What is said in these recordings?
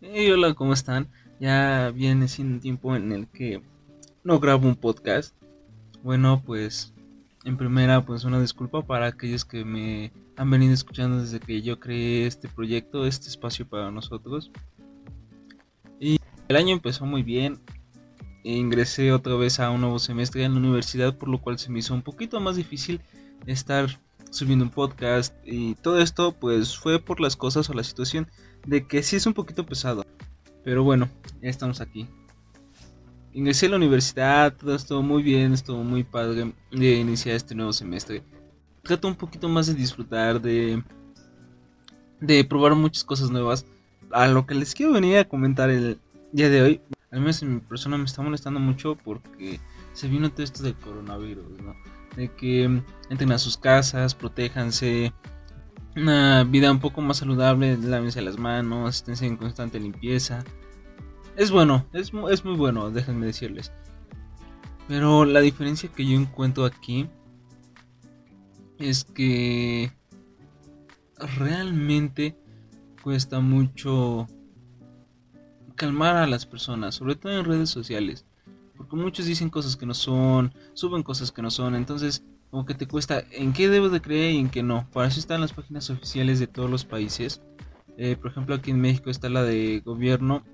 Hey, hola, ¿cómo están? Ya viene siendo un tiempo en el que no grabo un podcast. Bueno, pues en primera, pues una disculpa para aquellos que me han venido escuchando desde que yo creé este proyecto, este espacio para nosotros. Y el año empezó muy bien. Ingresé otra vez a un nuevo semestre en la universidad, por lo cual se me hizo un poquito más difícil estar subiendo un podcast y todo esto pues fue por las cosas o la situación de que sí es un poquito pesado. Pero bueno, ya estamos aquí. Ingresé a la universidad, todo estuvo muy bien, estuvo muy padre de iniciar este nuevo semestre. Trato un poquito más de disfrutar, de, de probar muchas cosas nuevas. A lo que les quiero venir a comentar el día de hoy, al menos en mi persona me está molestando mucho porque se vino todo esto del coronavirus, ¿no? De que entren a sus casas, protéjanse, una vida un poco más saludable, lávense las manos, estén en constante limpieza. Es bueno, es, es muy bueno, déjenme decirles. Pero la diferencia que yo encuentro aquí es que realmente cuesta mucho calmar a las personas, sobre todo en redes sociales. Porque muchos dicen cosas que no son, suben cosas que no son, entonces como que te cuesta en qué debo de creer y en qué no. Para eso están las páginas oficiales de todos los países. Eh, por ejemplo, aquí en México está la de gobierno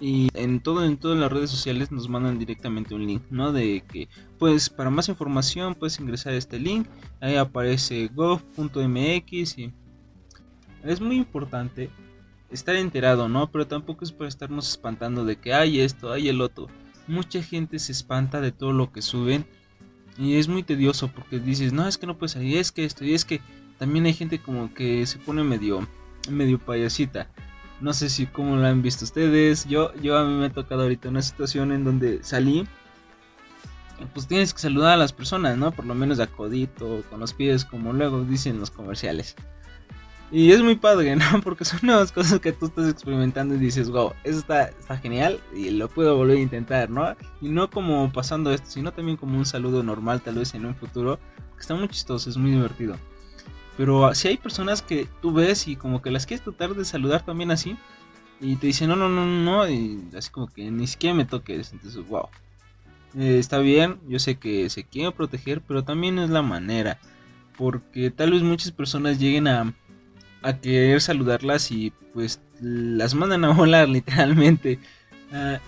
y en todo en todas las redes sociales nos mandan directamente un link, ¿no? De que pues para más información puedes ingresar a este link, ahí aparece gov.mx y es muy importante estar enterado, ¿no? Pero tampoco es para estarnos espantando de que hay esto, hay el otro. Mucha gente se espanta de todo lo que suben y es muy tedioso porque dices, no, es que no puedes salir, es que esto, y es que también hay gente como que se pone medio, medio payasita. No sé si cómo lo han visto ustedes. Yo, yo a mí me ha tocado ahorita una situación en donde salí. Pues tienes que saludar a las personas, ¿no? Por lo menos de acodito, con los pies, como luego dicen los comerciales. Y es muy padre, ¿no? Porque son nuevas cosas que tú estás experimentando y dices, wow, eso está, está genial y lo puedo volver a intentar, ¿no? Y no como pasando esto, sino también como un saludo normal tal vez en un futuro, que está muy chistoso, es muy divertido. Pero si hay personas que tú ves y como que las quieres tratar de saludar también así, y te dicen, no, no, no, no, y así como que ni siquiera me toques, entonces, wow. Eh, está bien, yo sé que se quiere proteger, pero también es la manera. Porque tal vez muchas personas lleguen a a querer saludarlas y pues las mandan a volar literalmente. Ah,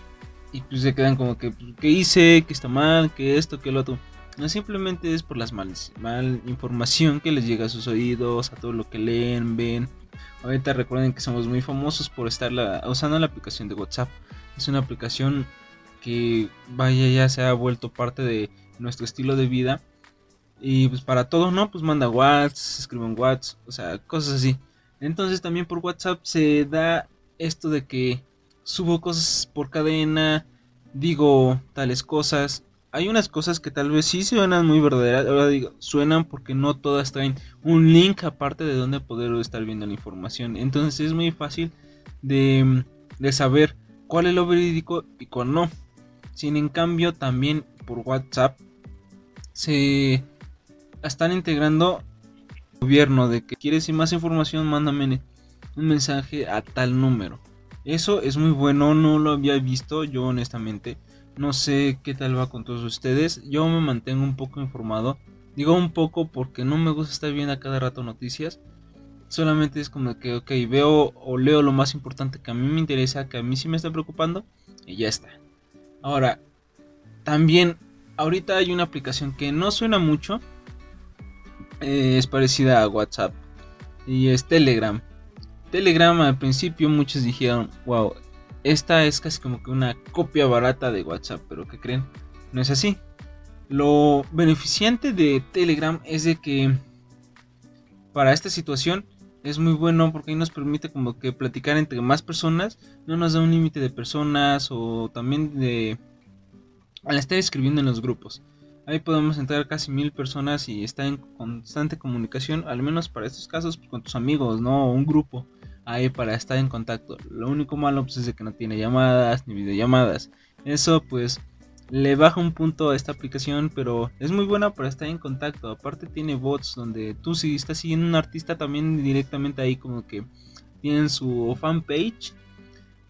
y pues se quedan como que, pues, ¿qué hice? ¿Qué está mal? ¿Qué esto? ¿Qué lo otro? No simplemente es por las mal, mal información que les llega a sus oídos, a todo lo que leen, ven. Ahorita recuerden que somos muy famosos por estar usando la aplicación de WhatsApp. Es una aplicación que vaya ya se ha vuelto parte de nuestro estilo de vida y pues para todo, ¿no? Pues manda WhatsApp, escribe en WhatsApp, o sea, cosas así. Entonces también por WhatsApp se da esto de que subo cosas por cadena, digo tales cosas. Hay unas cosas que tal vez sí suenan muy verdaderas, ahora digo, suenan porque no todas traen un link aparte de donde poder estar viendo la información. Entonces es muy fácil de, de saber cuál es lo verídico y cuál no. Sin en cambio también por WhatsApp se están integrando gobierno de que quieres más información, mándame un mensaje a tal número. Eso es muy bueno, no lo había visto yo honestamente. No sé qué tal va con todos ustedes. Yo me mantengo un poco informado. Digo un poco porque no me gusta estar viendo a cada rato noticias. Solamente es como que, ok, veo o leo lo más importante que a mí me interesa, que a mí sí me está preocupando. Y ya está. Ahora, también, ahorita hay una aplicación que no suena mucho eh, es parecida a WhatsApp y es Telegram. Telegram al principio muchos dijeron, wow, esta es casi como que una copia barata de WhatsApp, pero ¿qué creen? No es así. Lo beneficiante de Telegram es de que para esta situación es muy bueno porque ahí nos permite como que platicar entre más personas, no nos da un límite de personas o también de al estar escribiendo en los grupos. Ahí podemos entrar casi mil personas y estar en constante comunicación, al menos para estos casos, pues, con tus amigos, ¿no? Un grupo ahí para estar en contacto. Lo único malo pues, es que no tiene llamadas ni videollamadas. Eso pues le baja un punto a esta aplicación, pero es muy buena para estar en contacto. Aparte tiene bots donde tú si estás siguiendo un artista también directamente ahí como que tienen su fanpage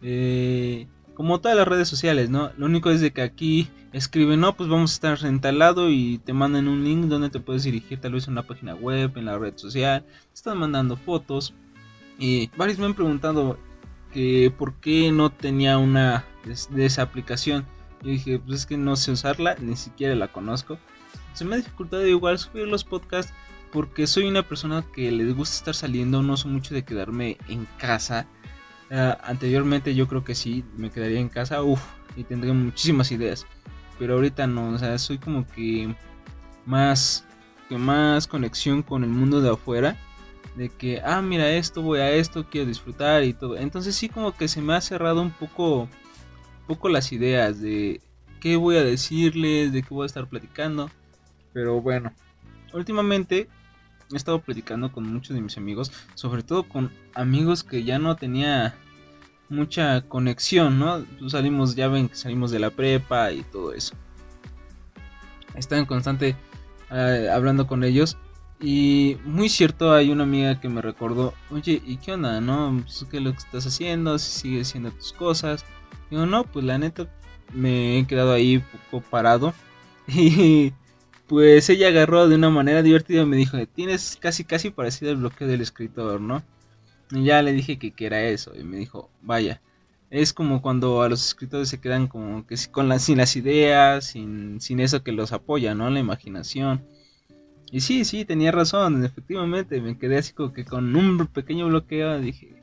Eh, como todas las redes sociales, ¿no? Lo único es de que aquí escriben, no, pues vamos a estar en y te mandan un link donde te puedes dirigir tal vez a una página web, en la red social, te están mandando fotos. Y varios me han preguntado que por qué no tenía una de esa aplicación. Yo dije, pues es que no sé usarla, ni siquiera la conozco. Se me ha dificultado igual subir los podcasts porque soy una persona que les gusta estar saliendo, no soy mucho de quedarme en casa. Ah, anteriormente yo creo que sí, me quedaría en casa, uff, y tendría muchísimas ideas. Pero ahorita no, o sea, soy como que más, que más conexión con el mundo de afuera. De que, ah, mira esto, voy a esto, quiero disfrutar y todo. Entonces sí como que se me ha cerrado un poco, un poco las ideas de qué voy a decirles, de qué voy a estar platicando. Pero bueno, últimamente he estado platicando con muchos de mis amigos, sobre todo con amigos que ya no tenía mucha conexión, ¿no? Pues salimos, ya ven que salimos de la prepa y todo eso. Estaba en constante eh, hablando con ellos. Y muy cierto, hay una amiga que me recordó, oye, ¿y qué onda, no? Pues, ¿Qué es lo que estás haciendo? Si sigues haciendo tus cosas. Digo, no, pues la neta me he quedado ahí un poco parado. Y pues ella agarró de una manera divertida y me dijo, tienes casi casi parecido al bloqueo del escritor, ¿no? Y ya le dije que, era eso y me dijo, vaya, es como cuando a los escritores se quedan como que con las, sin las ideas, sin, sin eso que los apoya, ¿no? La imaginación. Y sí, sí, tenía razón, efectivamente, me quedé así como que con un pequeño bloqueo, dije,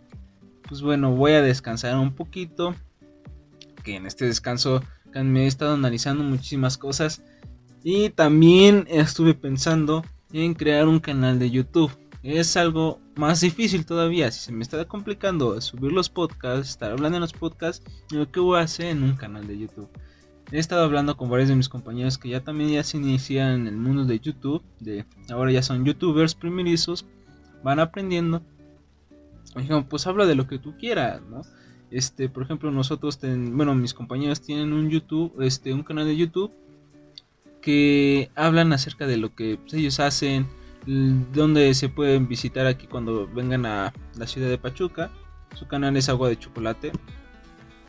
pues bueno, voy a descansar un poquito, que en este descanso me he estado analizando muchísimas cosas y también estuve pensando en crear un canal de YouTube. Es algo más difícil todavía. Si se me está complicando subir los podcasts, estar hablando en los podcasts, ¿qué voy a hacer en un canal de YouTube? He estado hablando con varios de mis compañeros que ya también ya se inician en el mundo de YouTube. De, ahora ya son youtubers primerizos. Van aprendiendo. pues habla de lo que tú quieras, ¿no? Este, por ejemplo, nosotros, bueno, mis compañeros tienen un YouTube, este, un canal de YouTube que hablan acerca de lo que pues, ellos hacen, donde se pueden visitar aquí cuando vengan a la ciudad de Pachuca. Su canal es Agua de Chocolate.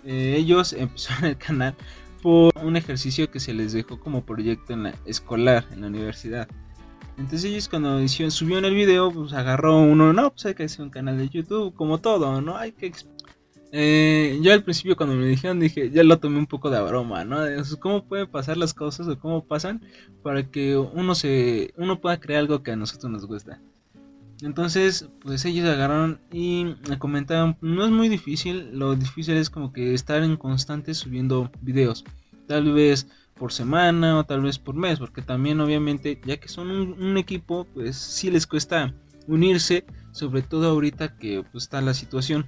Eh, ellos empezaron el canal por un ejercicio que se les dejó como proyecto en la escolar en la universidad. Entonces ellos cuando subieron el video, pues agarró uno, no, pues hay que hacer un canal de YouTube, como todo, ¿no? Hay que eh, yo al principio cuando me dijeron dije, ya lo tomé un poco de broma, ¿no? ¿Cómo pueden pasar las cosas o cómo pasan para que uno se uno pueda crear algo que a nosotros nos gusta? Entonces, pues ellos agarraron y me comentaron, no es muy difícil, lo difícil es como que estar en constante subiendo videos, tal vez por semana o tal vez por mes, porque también obviamente, ya que son un, equipo, pues sí les cuesta unirse, sobre todo ahorita que pues, está la situación.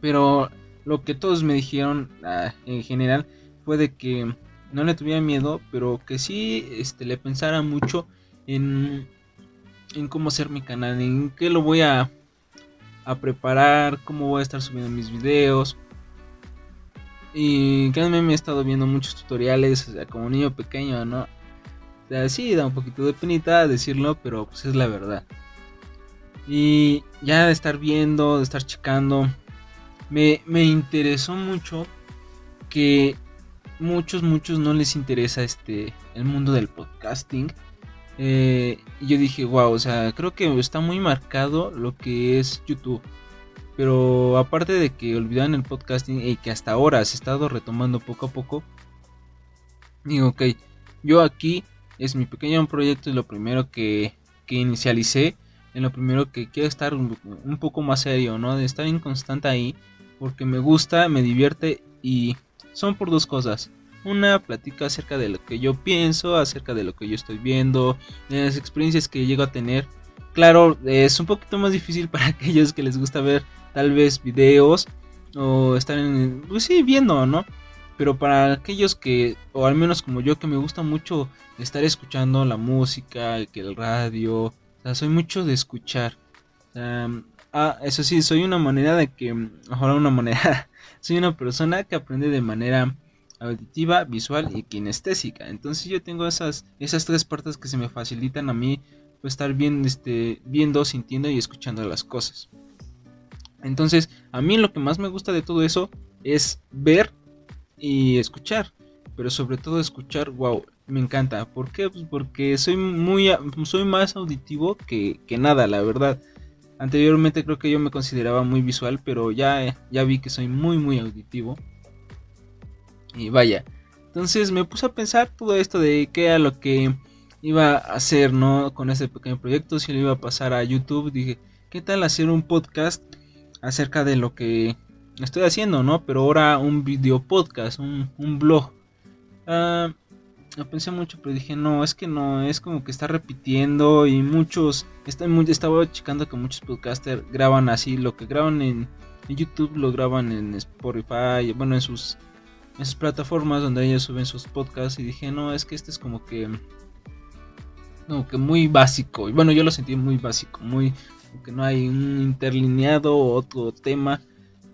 Pero lo que todos me dijeron ah, en general fue de que no le tuviera miedo, pero que sí este, le pensara mucho en, en cómo hacer mi canal, en qué lo voy a, a preparar, cómo voy a estar subiendo mis videos. Y créanme, me he estado viendo muchos tutoriales, o sea, como niño pequeño, ¿no? O sea, sí, da un poquito de penita decirlo, pero pues es la verdad. Y ya de estar viendo, de estar checando, me, interesó mucho que muchos, muchos no les interesa este el mundo del podcasting. Eh, y yo dije, wow, o sea, creo que está muy marcado lo que es YouTube. Pero aparte de que olvidan el podcasting y que hasta ahora se ha estado retomando poco a poco, digo, ok, yo aquí es mi pequeño proyecto, es lo primero que, que inicialicé, en lo primero que quiero estar un, un, poco más serio, ¿no? De estar en constante ahí porque me gusta, me divierte y son por dos cosas. Una, platica acerca de lo que yo pienso, acerca de lo que yo estoy viendo, de las experiencias que llego a tener. Claro, es un poquito más difícil para aquellos que les gusta ver tal vez videos o estar en, pues sí, viendo, ¿no? Pero para aquellos que, o al menos como yo, que me gusta mucho estar escuchando la música, que el radio, o sea, soy mucho de escuchar. Sea, Ah, eso sí, soy una manera de que, ahora una manera, soy una persona que aprende de manera auditiva, visual y kinestésica. Entonces yo tengo esas, esas tres partes que se me facilitan a mí pues, estar bien, este, viendo, sintiendo y escuchando las cosas. Entonces, a mí lo que más me gusta de todo eso es ver y escuchar. Pero sobre todo escuchar, wow, me encanta. ¿Por qué? Pues porque soy muy soy más auditivo que, que, nada, la verdad. Anteriormente creo que yo me consideraba muy visual, pero ya, ya vi que soy muy muy auditivo. Y vaya. Entonces me puse a pensar todo esto de qué era lo que iba a hacer, ¿no? Con este pequeño proyecto, si lo iba a pasar a YouTube, dije, ¿qué tal hacer un podcast acerca de lo que estoy haciendo, ¿no? Pero ahora un video podcast, un, un blog. Ah, lo pensé mucho, pero dije, no, es que no, es como que está repitiendo y muchos, estaba checando que muchos podcasters graban así, lo que graban en, YouTube lo graban en Spotify, bueno, en sus, en sus plataformas donde ellos suben sus podcasts y dije, no, es que este es como que, como que muy básico, y bueno, yo lo sentí muy básico, muy, que no hay un interlineado o otro tema.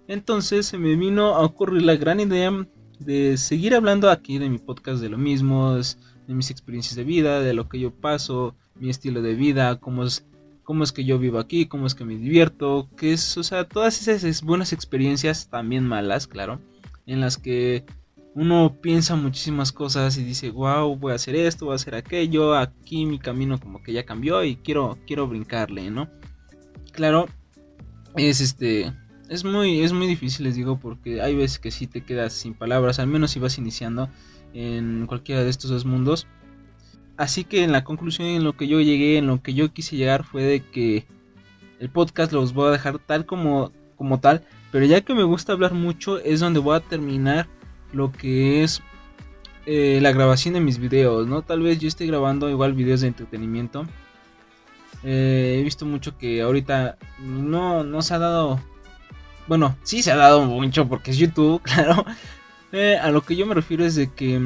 Entonces se me vino a ocurrir la gran idea de seguir hablando aquí de mi podcast de lo mismo, de mis experiencias de vida, de lo que yo paso, mi estilo de vida, cómo es, cómo es que yo vivo aquí, cómo es que me divierto, que es, o sea, todas esas buenas experiencias, también malas, claro, en las que uno piensa muchísimas cosas y dice, wow, voy a hacer esto, voy a hacer aquello, aquí mi camino como que ya cambió y quiero, quiero brincarle, ¿no? Claro, es este, es muy, es muy difícil, les digo, porque hay veces que sí te quedas sin palabras, al menos si vas iniciando en cualquiera de estos dos mundos. Así que en la conclusión, en lo que yo llegué, en lo que yo quise llegar, fue de que el podcast los voy a dejar tal como, como tal, pero ya que me gusta hablar mucho, es donde voy a terminar lo que es eh, la grabación de mis videos, ¿no? Tal vez yo esté grabando igual videos de entretenimiento. Eh, he visto mucho que ahorita no, no se ha dado bueno, sí se ha dado mucho porque es YouTube, claro. Eh, a lo que yo me refiero es de que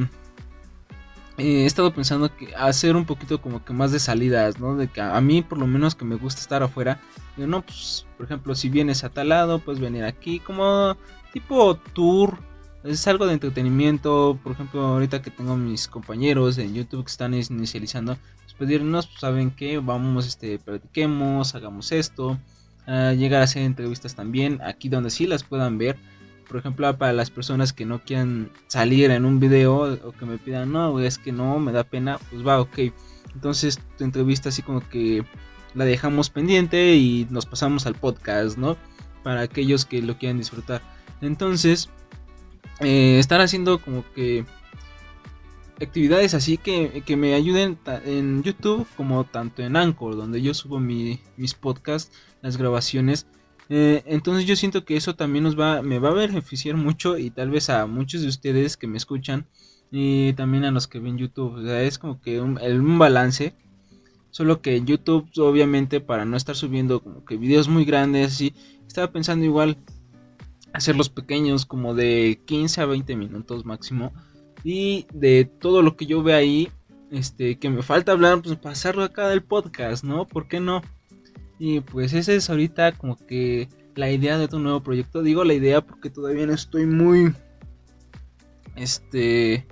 eh, he estado pensando que hacer un poquito como que más de salidas, ¿no? De que a, mí por lo menos que me gusta estar afuera. No, pues, por ejemplo, si vienes a tal lado, puedes venir aquí, como tipo tour. Es algo de entretenimiento. Por ejemplo, ahorita que tengo mis compañeros en YouTube que están inicializando, pues pedirnos, pues, saben que vamos, este, platiquemos, hagamos esto llegar a hacer entrevistas también, aquí donde sí las puedan ver. Por ejemplo, para las personas que no quieran salir en un video o que me pidan, no, es que no, me da pena, pues va, ok. Entonces tu entrevista así como que la dejamos pendiente y nos pasamos al podcast, ¿no? Para aquellos que lo quieran disfrutar. Entonces, eh, estar haciendo como que actividades así que, que, me ayuden en YouTube como tanto en Anchor, donde yo subo mis podcasts, las grabaciones. Eh, entonces yo siento que eso también nos va, me va a beneficiar mucho y tal vez a muchos de ustedes que me escuchan y también a los que ven YouTube. O sea, es como que un, balance. Solo que YouTube, obviamente, para no estar subiendo como que videos muy grandes, y estaba pensando igual hacerlos pequeños, como de 15 a 20 minutos máximo y de todo lo que yo veo ahí, este, que me falta hablar, pues pasarlo acá del podcast, ¿no? ¿Por qué no? Y pues esa es ahorita como que la idea de tu nuevo proyecto. Digo la idea porque todavía no estoy muy, este,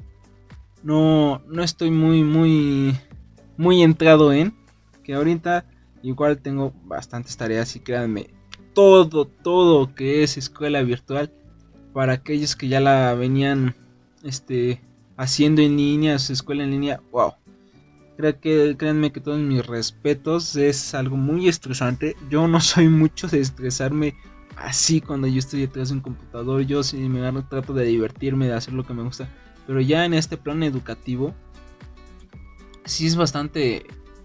no, no estoy muy, muy, muy entrado en, que ahorita igual tengo bastantes tareas y créanme, todo, todo que es escuela virtual, para aquellos que ya la venían este, haciendo en línea, su escuela en línea, wow. Creo que, créanme que todos mis respetos, es algo muy estresante. Yo no soy mucho de estresarme así cuando yo estoy detrás de un computador. Yo sí me trato de divertirme, de hacer lo que me gusta. Pero ya en este plan educativo, sí es bastante,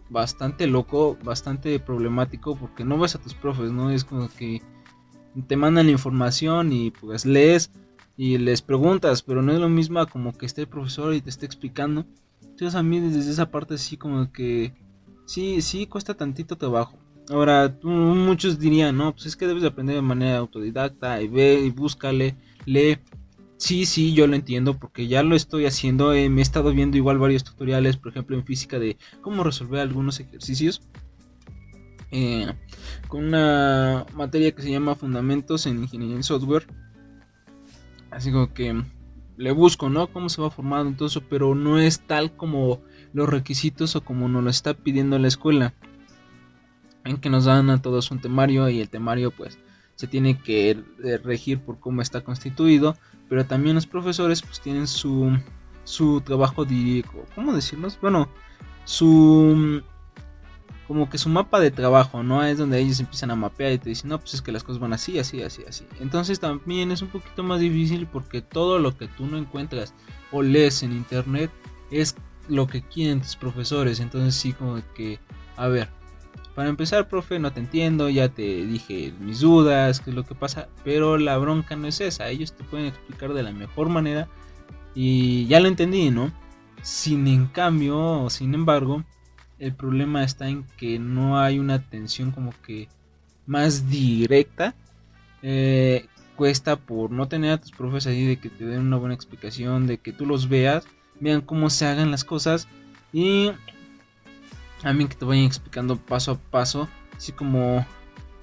bastante loco, bastante problemático porque no ves a tus profes, ¿no? Es como que te mandan la información y pues lees y les preguntas, pero no es lo mismo como que esté el profesor y te esté explicando. Entonces a mí desde esa parte sí como que sí, sí cuesta tantito trabajo. Ahora, muchos dirían, no, pues es que debes aprender de manera autodidacta y ve y búscale, lee. Sí, sí, yo lo entiendo porque ya lo estoy haciendo. Eh, me he estado viendo igual varios tutoriales, por ejemplo en física, de cómo resolver algunos ejercicios. Eh, con una materia que se llama Fundamentos en Ingeniería en Software Así como que le busco, ¿no? Cómo se va formando todo eso, pero no es tal como los requisitos o como nos lo está pidiendo la escuela. En que nos dan a todos un temario y el temario pues se tiene que eh, regir por cómo está constituido, pero también los profesores pues tienen su, su trabajo, de, ¿cómo decirlo? Bueno, su como que su mapa de trabajo, ¿no? Es donde ellos empiezan a mapear y te dicen, no, pues es que las cosas van así, así, así, así. Entonces también es un poquito más difícil porque todo lo que tú no encuentras o lees en internet es lo que quieren tus profesores. Entonces sí, como que, a ver, para empezar, profe, no te entiendo, ya te dije mis dudas, qué es lo que pasa, pero la bronca no es esa, ellos te pueden explicar de la mejor manera y ya lo entendí, ¿no? Sin en cambio, sin embargo, el problema está en que no hay una atención como que más directa. Eh, cuesta por no tener a tus profes ahí de que te den una buena explicación, de que tú los veas, vean cómo se hagan las cosas y también que te vayan explicando paso a paso, así como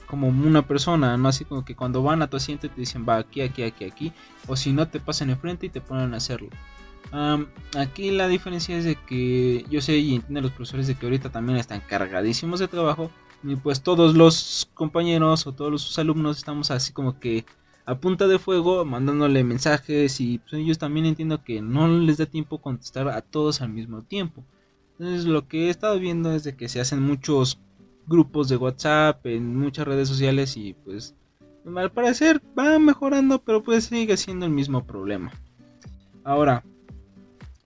como una persona, no así como que cuando van a tu asiento te dicen va aquí, aquí, aquí, aquí, o si no te pasan enfrente y te ponen a hacerlo aquí la diferencia es de que yo sé y entiendo los profesores de que ahorita también están cargadísimos de trabajo y pues todos los compañeros o todos los alumnos estamos así como que a punta de fuego mandándole mensajes y pues ellos también entiendo que no les da tiempo contestar a todos al mismo tiempo. Entonces lo que he estado viendo es de que se hacen muchos grupos de WhatsApp en muchas redes sociales y pues al parecer va mejorando pero pues sigue siendo el mismo problema. Ahora,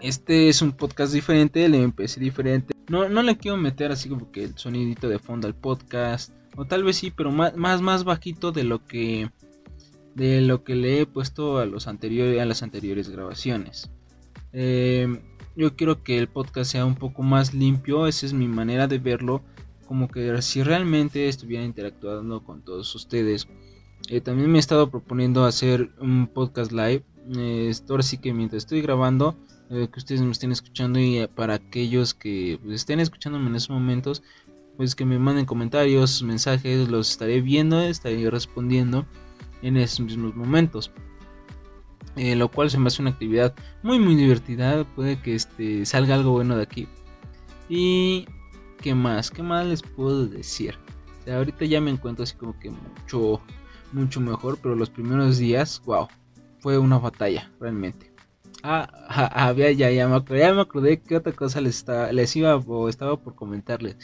este es un podcast diferente, le empecé diferente. No, no le quiero meter así como que el sonidito de fondo al podcast. O tal vez sí, pero más, más, bajito de lo que. De lo que le he puesto a los anteriores. a las anteriores grabaciones. Eh, yo quiero que el podcast sea un poco más limpio. Esa es mi manera de verlo. Como que si realmente estuviera interactuando con todos ustedes. Eh, también me he estado proponiendo hacer un podcast live. Eh, ahora sí que mientras estoy grabando eh, que ustedes me estén escuchando y eh, para aquellos que pues, estén escuchándome en estos momentos, pues que me manden comentarios, mensajes, los estaré viendo, estaré respondiendo en esos mismos momentos. Eh, lo cual se me hace una actividad muy muy divertida, puede que este salga algo bueno de aquí. Y qué más, qué más les puedo decir. ahorita ya me encuentro así como que mucho mucho mejor, pero los primeros días, wow, fue una batalla realmente. Ah, había ya, ya me acordé, ya me acordé que otra cosa les, estaba, les iba o estaba por comentarles.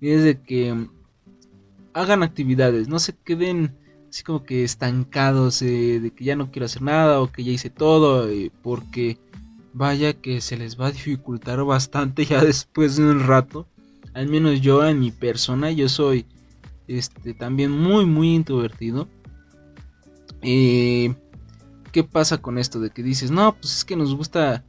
Y es de que mm, hagan actividades, no se queden así como que estancados eh, de que ya no quiero hacer nada o que ya hice todo, eh, porque vaya que se les va a dificultar bastante ya después de un rato. Al menos yo en mi persona, yo soy este también muy muy introvertido. Eh, ¿qué pasa con esto de que dices, no, pues es que nos gusta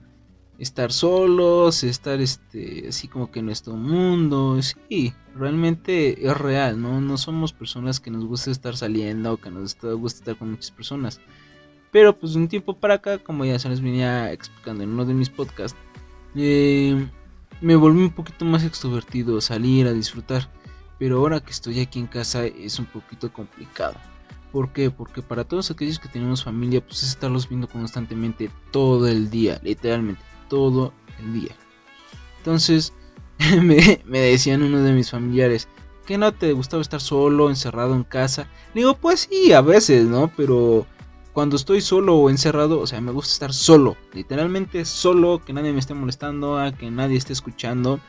estar solos, estar este, así como que en nuestro mundo? Sí, realmente es real, ¿no? No somos personas que nos guste estar saliendo que nos guste estar con muchas personas. Pero pues de un tiempo para acá, como ya se les venía explicando en uno de mis podcasts, eh, me volví un poquito más extrovertido, salir a disfrutar. Pero ahora que estoy aquí en casa es un poquito complicado. ¿Por qué? Porque para todos aquellos que tenemos familia, pues es estarlos viendo constantemente todo el día, literalmente, todo el día. Entonces, me, decían uno de mis familiares, que no te gustaba estar solo, encerrado en casa. Le digo, pues sí, a veces, ¿no? Pero cuando estoy solo o encerrado, o sea, me gusta estar solo, literalmente solo, que nadie me esté molestando, a que nadie esté escuchando.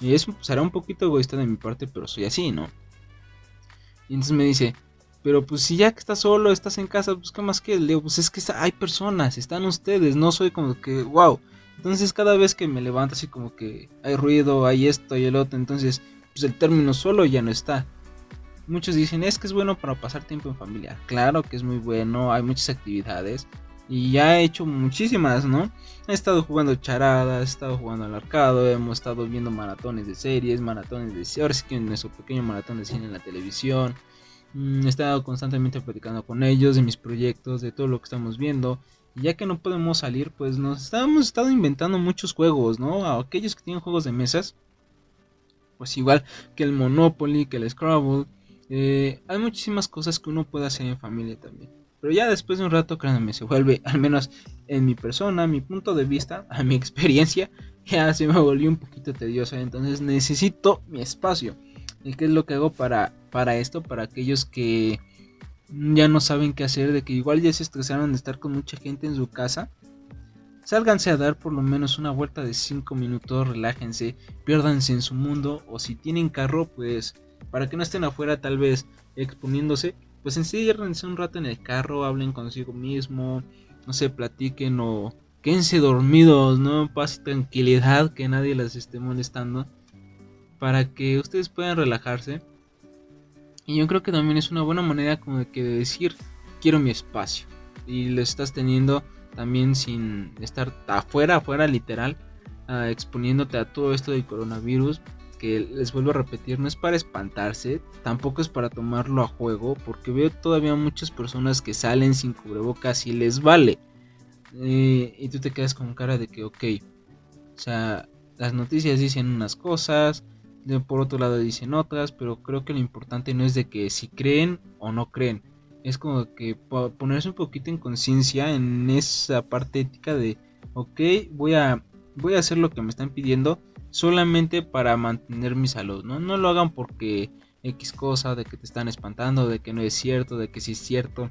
Y eso será un poquito egoísta de mi parte, pero soy así, ¿no? Y entonces me dice, pero pues si ya que estás solo, estás en casa, pues qué más que Leo, pues es que hay personas, están ustedes, no soy como que, wow. Entonces cada vez que me levanto así como que hay ruido, hay esto y el otro, entonces pues el término solo ya no está. Muchos dicen, es que es bueno para pasar tiempo en familia. Claro que es muy bueno, hay muchas actividades. Y ya he hecho muchísimas, ¿no? He estado jugando charadas, he estado jugando al arcado, hemos estado viendo maratones de series, maratones de... Ahora sí que nuestro pequeño maratón de cine en la televisión. Mm, he estado constantemente platicando con ellos de mis proyectos, de todo lo que estamos viendo. Y ya que no podemos salir, pues nos hemos estado inventando muchos juegos, ¿no? A aquellos que tienen juegos de mesas, pues igual que el Monopoly, que el Scrabble. Eh, hay muchísimas cosas que uno puede hacer en familia también. Pero ya después de un rato, créanme, se vuelve, al menos en mi persona, mi punto de vista, a mi experiencia, ya se me volvió un poquito tedioso. Entonces necesito mi espacio. ¿Y qué es lo que hago para, para esto? Para aquellos que ya no saben qué hacer, de que igual ya se estresaron de estar con mucha gente en su casa. Sálganse a dar por lo menos una vuelta de 5 minutos, relájense, piérdanse en su mundo o si tienen carro, pues para que no estén afuera tal vez exponiéndose, pues enciérrense un rato en el carro, hablen consigo mismo, no sé, platiquen o quédense dormidos, no paz y tranquilidad, que nadie las esté molestando, para que ustedes puedan relajarse. Y yo creo que también es una buena manera como de que decir, quiero mi espacio. Y lo estás teniendo también sin estar afuera, afuera literal, ah, exponiéndote a todo esto del coronavirus que les vuelvo a repetir, no es para espantarse, tampoco es para tomarlo a juego, porque veo todavía muchas personas que salen sin cubrebocas y les vale. Eh, y tú te quedas con cara de que, ok, o sea, las noticias dicen unas cosas, de, por otro lado dicen otras, pero creo que lo importante no es de que si creen o no creen, es como que ponerse un poquito en conciencia en esa parte ética de, ok, voy a, voy a hacer lo que me están pidiendo solamente para mantener mi salud, ¿no? No lo hagan porque X cosa, de que te están espantando, de que no es cierto, de que sí es cierto.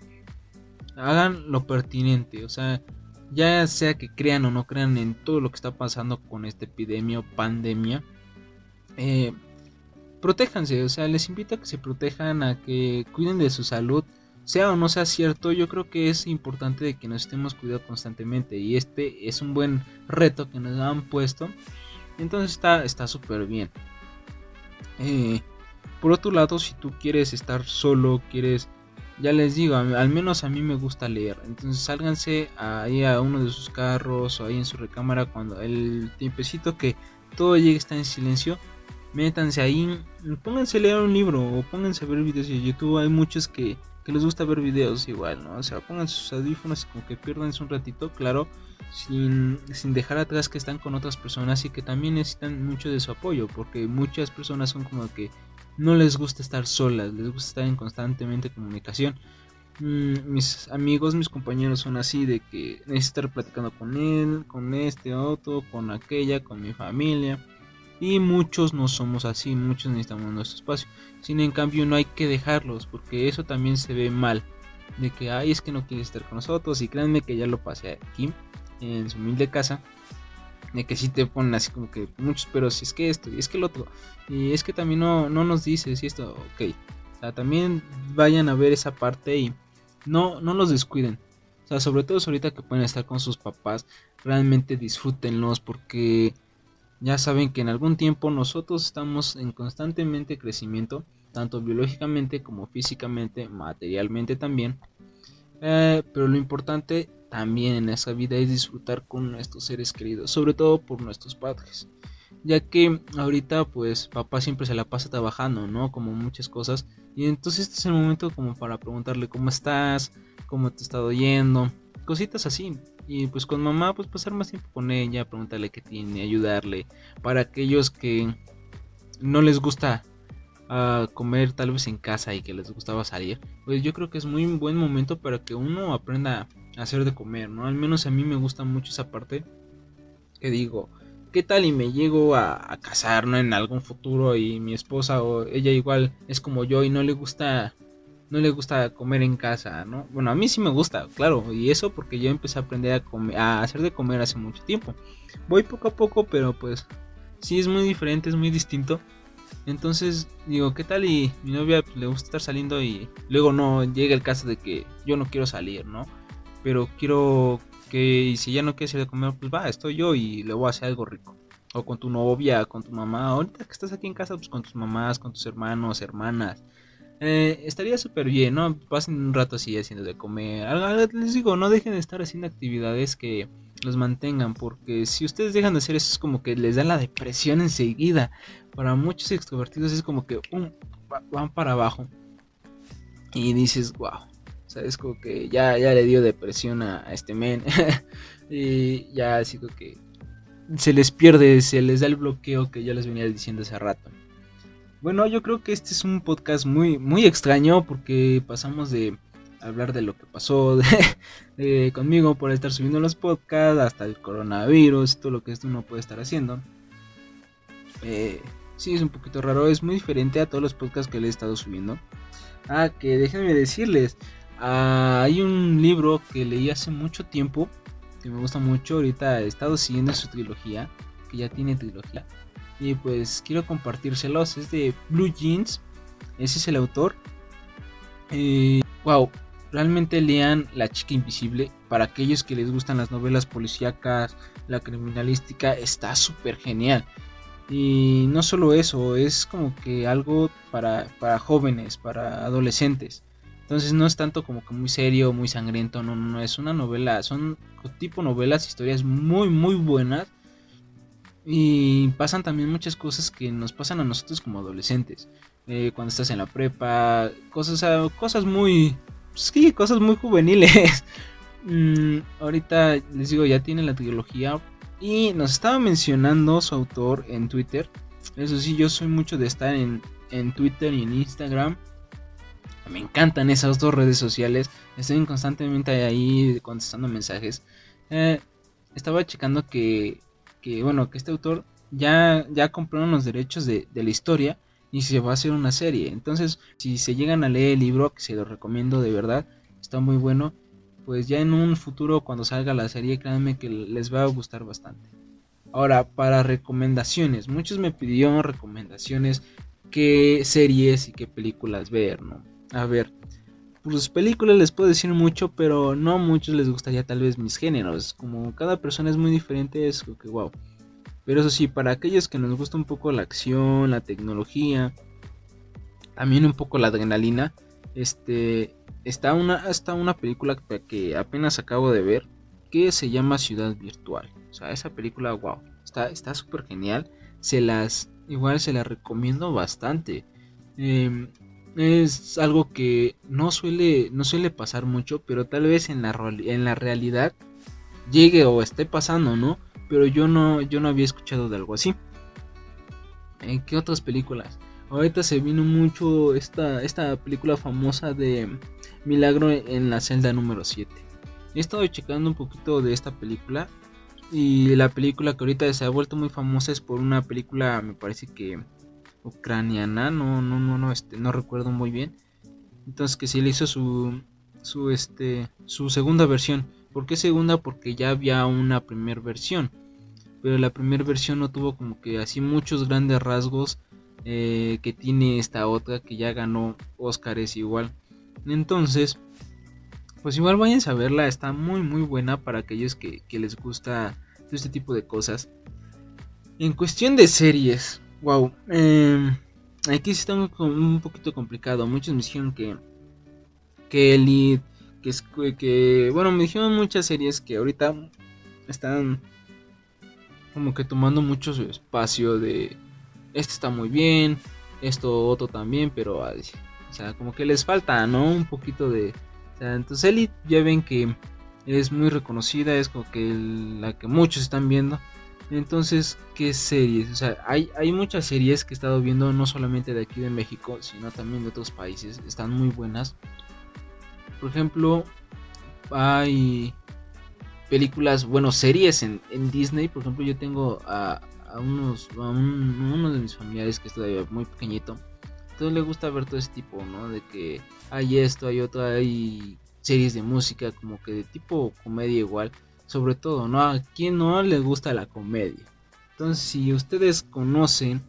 Hagan lo pertinente, o sea, ya sea que crean o no crean en todo lo que está pasando con esta epidemia o pandemia, eh, protéjanse, o sea, les invito a que se protejan, a que cuiden de su salud, sea o no sea cierto, yo creo que es importante de que nos estemos cuidando constantemente y este es un buen reto que nos han puesto, entonces está súper bien. Eh, por otro lado, si tú quieres estar solo, quieres ya les digo, al menos a mí me gusta leer. Entonces sálganse ahí a uno de sus carros o ahí en su recámara cuando el tiempecito que todo llegue está en silencio. Métanse ahí, pónganse a leer un libro o pónganse a ver videos de YouTube. Hay muchos que, les gusta ver videos igual, ¿no? O sea, pongan sus audífonos y como que pierdanse un ratito, claro, sin, sin dejar atrás que están con otras personas y que también necesitan mucho de su apoyo, porque muchas personas son como que no les gusta estar solas, les gusta estar en constantemente comunicación. Mm, mis amigos, mis compañeros son así de que necesito estar platicando con él, con este otro, con aquella, con mi familia. Y muchos no somos así, muchos necesitamos nuestro espacio. Sin en cambio no hay que dejarlos, porque eso también se ve mal. De que, ay, es que no quiere estar con nosotros. Y créanme que ya lo pasé aquí, en su humilde casa de que si te ponen así como que muchos, pero si es que esto y es que el otro, y es que también no, no nos dices si esto, ok, o sea, también vayan a ver esa parte y no, no los descuiden. O sea, sobre todo ahorita que pueden estar con sus papás, realmente disfrútenlos porque ya saben que en algún tiempo nosotros estamos en constantemente crecimiento, tanto biológicamente como físicamente, materialmente también. Eh, pero lo importante también en esa vida es disfrutar con nuestros seres queridos, sobre todo por nuestros padres. Ya que ahorita pues papá siempre se la pasa trabajando, ¿no? Como muchas cosas. Y entonces este es el momento como para preguntarle cómo estás, cómo te ha estado yendo, cositas así. Y pues con mamá pues pasar más tiempo con ella, preguntarle qué tiene, ayudarle. Para aquellos que no les gusta a comer tal vez en casa y que les gustaba salir, pues yo creo que es muy buen momento para que uno aprenda a hacer de comer, ¿no? Al menos a mí me gusta mucho esa parte que digo, ¿qué tal y me llego a, casar, ¿no? En algún futuro y mi esposa o ella igual es como yo y no le gusta no le gusta comer en casa, ¿no? Bueno, a mí sí me gusta, claro, y eso porque yo empecé a aprender a, comer, a hacer de comer hace mucho tiempo. Voy poco a poco, pero pues sí es muy diferente, es muy distinto. Entonces digo, ¿qué tal? Y mi novia pues, le gusta estar saliendo y luego no llega el caso de que yo no quiero salir, ¿no? Pero quiero que si ella no quiere salir de comer, pues va, estoy yo y le voy a hacer algo rico. O con tu novia, con tu mamá. Ahorita que estás aquí en casa, pues con tus mamás, con tus hermanos, hermanas. Eh, estaría súper bien, ¿no? Pasen un rato así haciendo de comer. Les digo, no dejen de estar haciendo actividades que los mantengan, porque si ustedes dejan de hacer eso es como que les da la depresión enseguida. Para muchos extrovertidos es como que van para abajo y dices, wow, o sea, es como que ya, ya le dio depresión a, este men y ya así como que se les pierde, se les da el bloqueo que ya les venía diciendo hace rato. Bueno, yo creo que este es un podcast muy, muy extraño porque pasamos de hablar de lo que pasó conmigo por estar subiendo los podcasts, hasta el coronavirus, todo lo que esto uno puede estar haciendo. Eh, sí, es un poquito raro, es muy diferente a todos los podcasts que le he estado subiendo. Ah, que déjenme decirles, ah, hay un libro que leí hace mucho tiempo que me gusta mucho. Ahorita he estado siguiendo su trilogía, que ya tiene trilogía. Y pues quiero compartírselos. Es de Blue Jeans. Ese es el autor. wow, realmente lean La chica invisible. Para aquellos que les gustan las novelas policíacas, la criminalística, está súper genial. Y no solo eso, es como que algo para, para jóvenes, para adolescentes. Entonces no es tanto como que muy serio, muy sangriento, no, no, no, es una novela, son tipo novelas, historias muy, muy buenas. Y pasan también muchas cosas que nos pasan a nosotros como adolescentes. Eh, cuando estás en la prepa, cosas, cosas muy, sí, cosas muy juveniles. Mm, ahorita les digo, ya tiene la trilogía. Y nos estaba mencionando su autor en Twitter. Eso sí, yo soy mucho de estar en, en Twitter y en Instagram. Me encantan esas dos redes sociales. Estoy constantemente ahí contestando mensajes. Eh, estaba checando que, que, bueno, que este autor ya, ya compraron los derechos de, de, la historia y se va a hacer una serie. Entonces, si se llegan a leer el libro, que se lo recomiendo de verdad, está muy bueno. Pues ya en un futuro, cuando salga la serie, créanme que les va a gustar bastante. Ahora, para recomendaciones, muchos me pidieron recomendaciones, qué series y qué películas ver, ¿no? A ver, pues películas les puedo decir mucho, pero no a muchos les gustaría tal vez mis géneros. Como cada persona es muy diferente, es que wow. Pero eso sí, para aquellos que nos gusta un poco la acción, la tecnología, también un poco la adrenalina, este está una está una película que apenas acabo de ver que se llama Ciudad Virtual. O sea, esa película, wow, está súper genial. Se las igual se la recomiendo bastante. Eh, es algo que no suele, no suele pasar mucho, pero tal vez en la, en la realidad llegue o esté pasando, ¿no? Pero yo no, yo no había escuchado de algo así. ¿En qué otras películas? Ahorita se vino mucho esta, esta película famosa de Milagro en la celda número 7. He estado checando un poquito de esta película. Y la película que ahorita se ha vuelto muy famosa es por una película, me parece que ucraniana, no, no, no, no, este, no recuerdo muy bien. Entonces que se le hizo su, su, este, su segunda versión. ¿Por qué segunda? Porque ya había una primera versión. Pero la primera versión no tuvo como que así muchos grandes rasgos eh, que tiene esta otra que ya ganó Oscars igual. Entonces, pues igual vayan a verla, está muy muy buena para aquellos que, que les gusta este tipo de cosas. En cuestión de series, Wow. Em, aquí sí está un, poquito complicado. Muchos me dijeron que. Que Elite. Que, que. Bueno, me dijeron muchas series que ahorita están. Como que tomando mucho su espacio de. Este está muy bien. Esto otro también. Pero. O sea, como que les falta, ¿no? Un poquito de. O sea, entonces Elite ya ven que es muy reconocida. Es como que la que muchos están viendo. Entonces, ¿qué series? O sea, hay, hay muchas series que he estado viendo, no solamente de aquí de México, sino también de otros países. Están muy buenas. Por ejemplo, hay películas, bueno, series en, Disney. Por ejemplo, yo tengo a, unos, a uno de mis familiares que es todavía muy pequeñito. Entonces le gusta ver todo ese tipo, ¿no? De que hay esto, hay otro, hay series de música, como que de tipo comedia igual sobre todo, ¿no? A quien no les gusta la comedia. Entonces, si ustedes conocen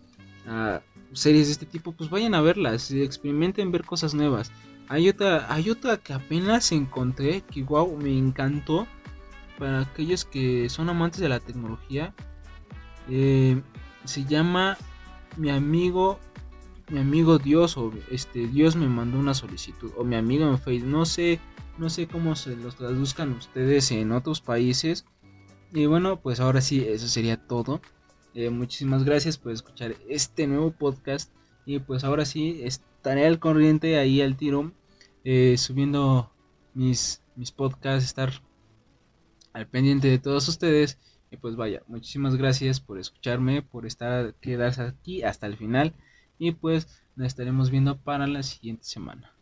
series de este tipo, pues vayan a verlas, experimenten ver cosas nuevas. Hay otra, hay otra que apenas encontré que wow, me encantó. Para aquellos que son amantes de la tecnología. Eh, se llama Mi amigo. Mi amigo Dios. O este Dios me mandó una solicitud. O mi amigo en Facebook. No sé no sé cómo se los traduzcan ustedes en otros países. Y bueno, pues ahora sí, eso sería todo. Eh, muchísimas gracias por escuchar este nuevo podcast. Y pues ahora sí, estaré al corriente ahí al tiro. Eh, subiendo mis, mis podcasts, estar al pendiente de todos ustedes. Y pues vaya, muchísimas gracias por escucharme, por estar, quedarse aquí hasta el final. Y pues nos estaremos viendo para la siguiente semana.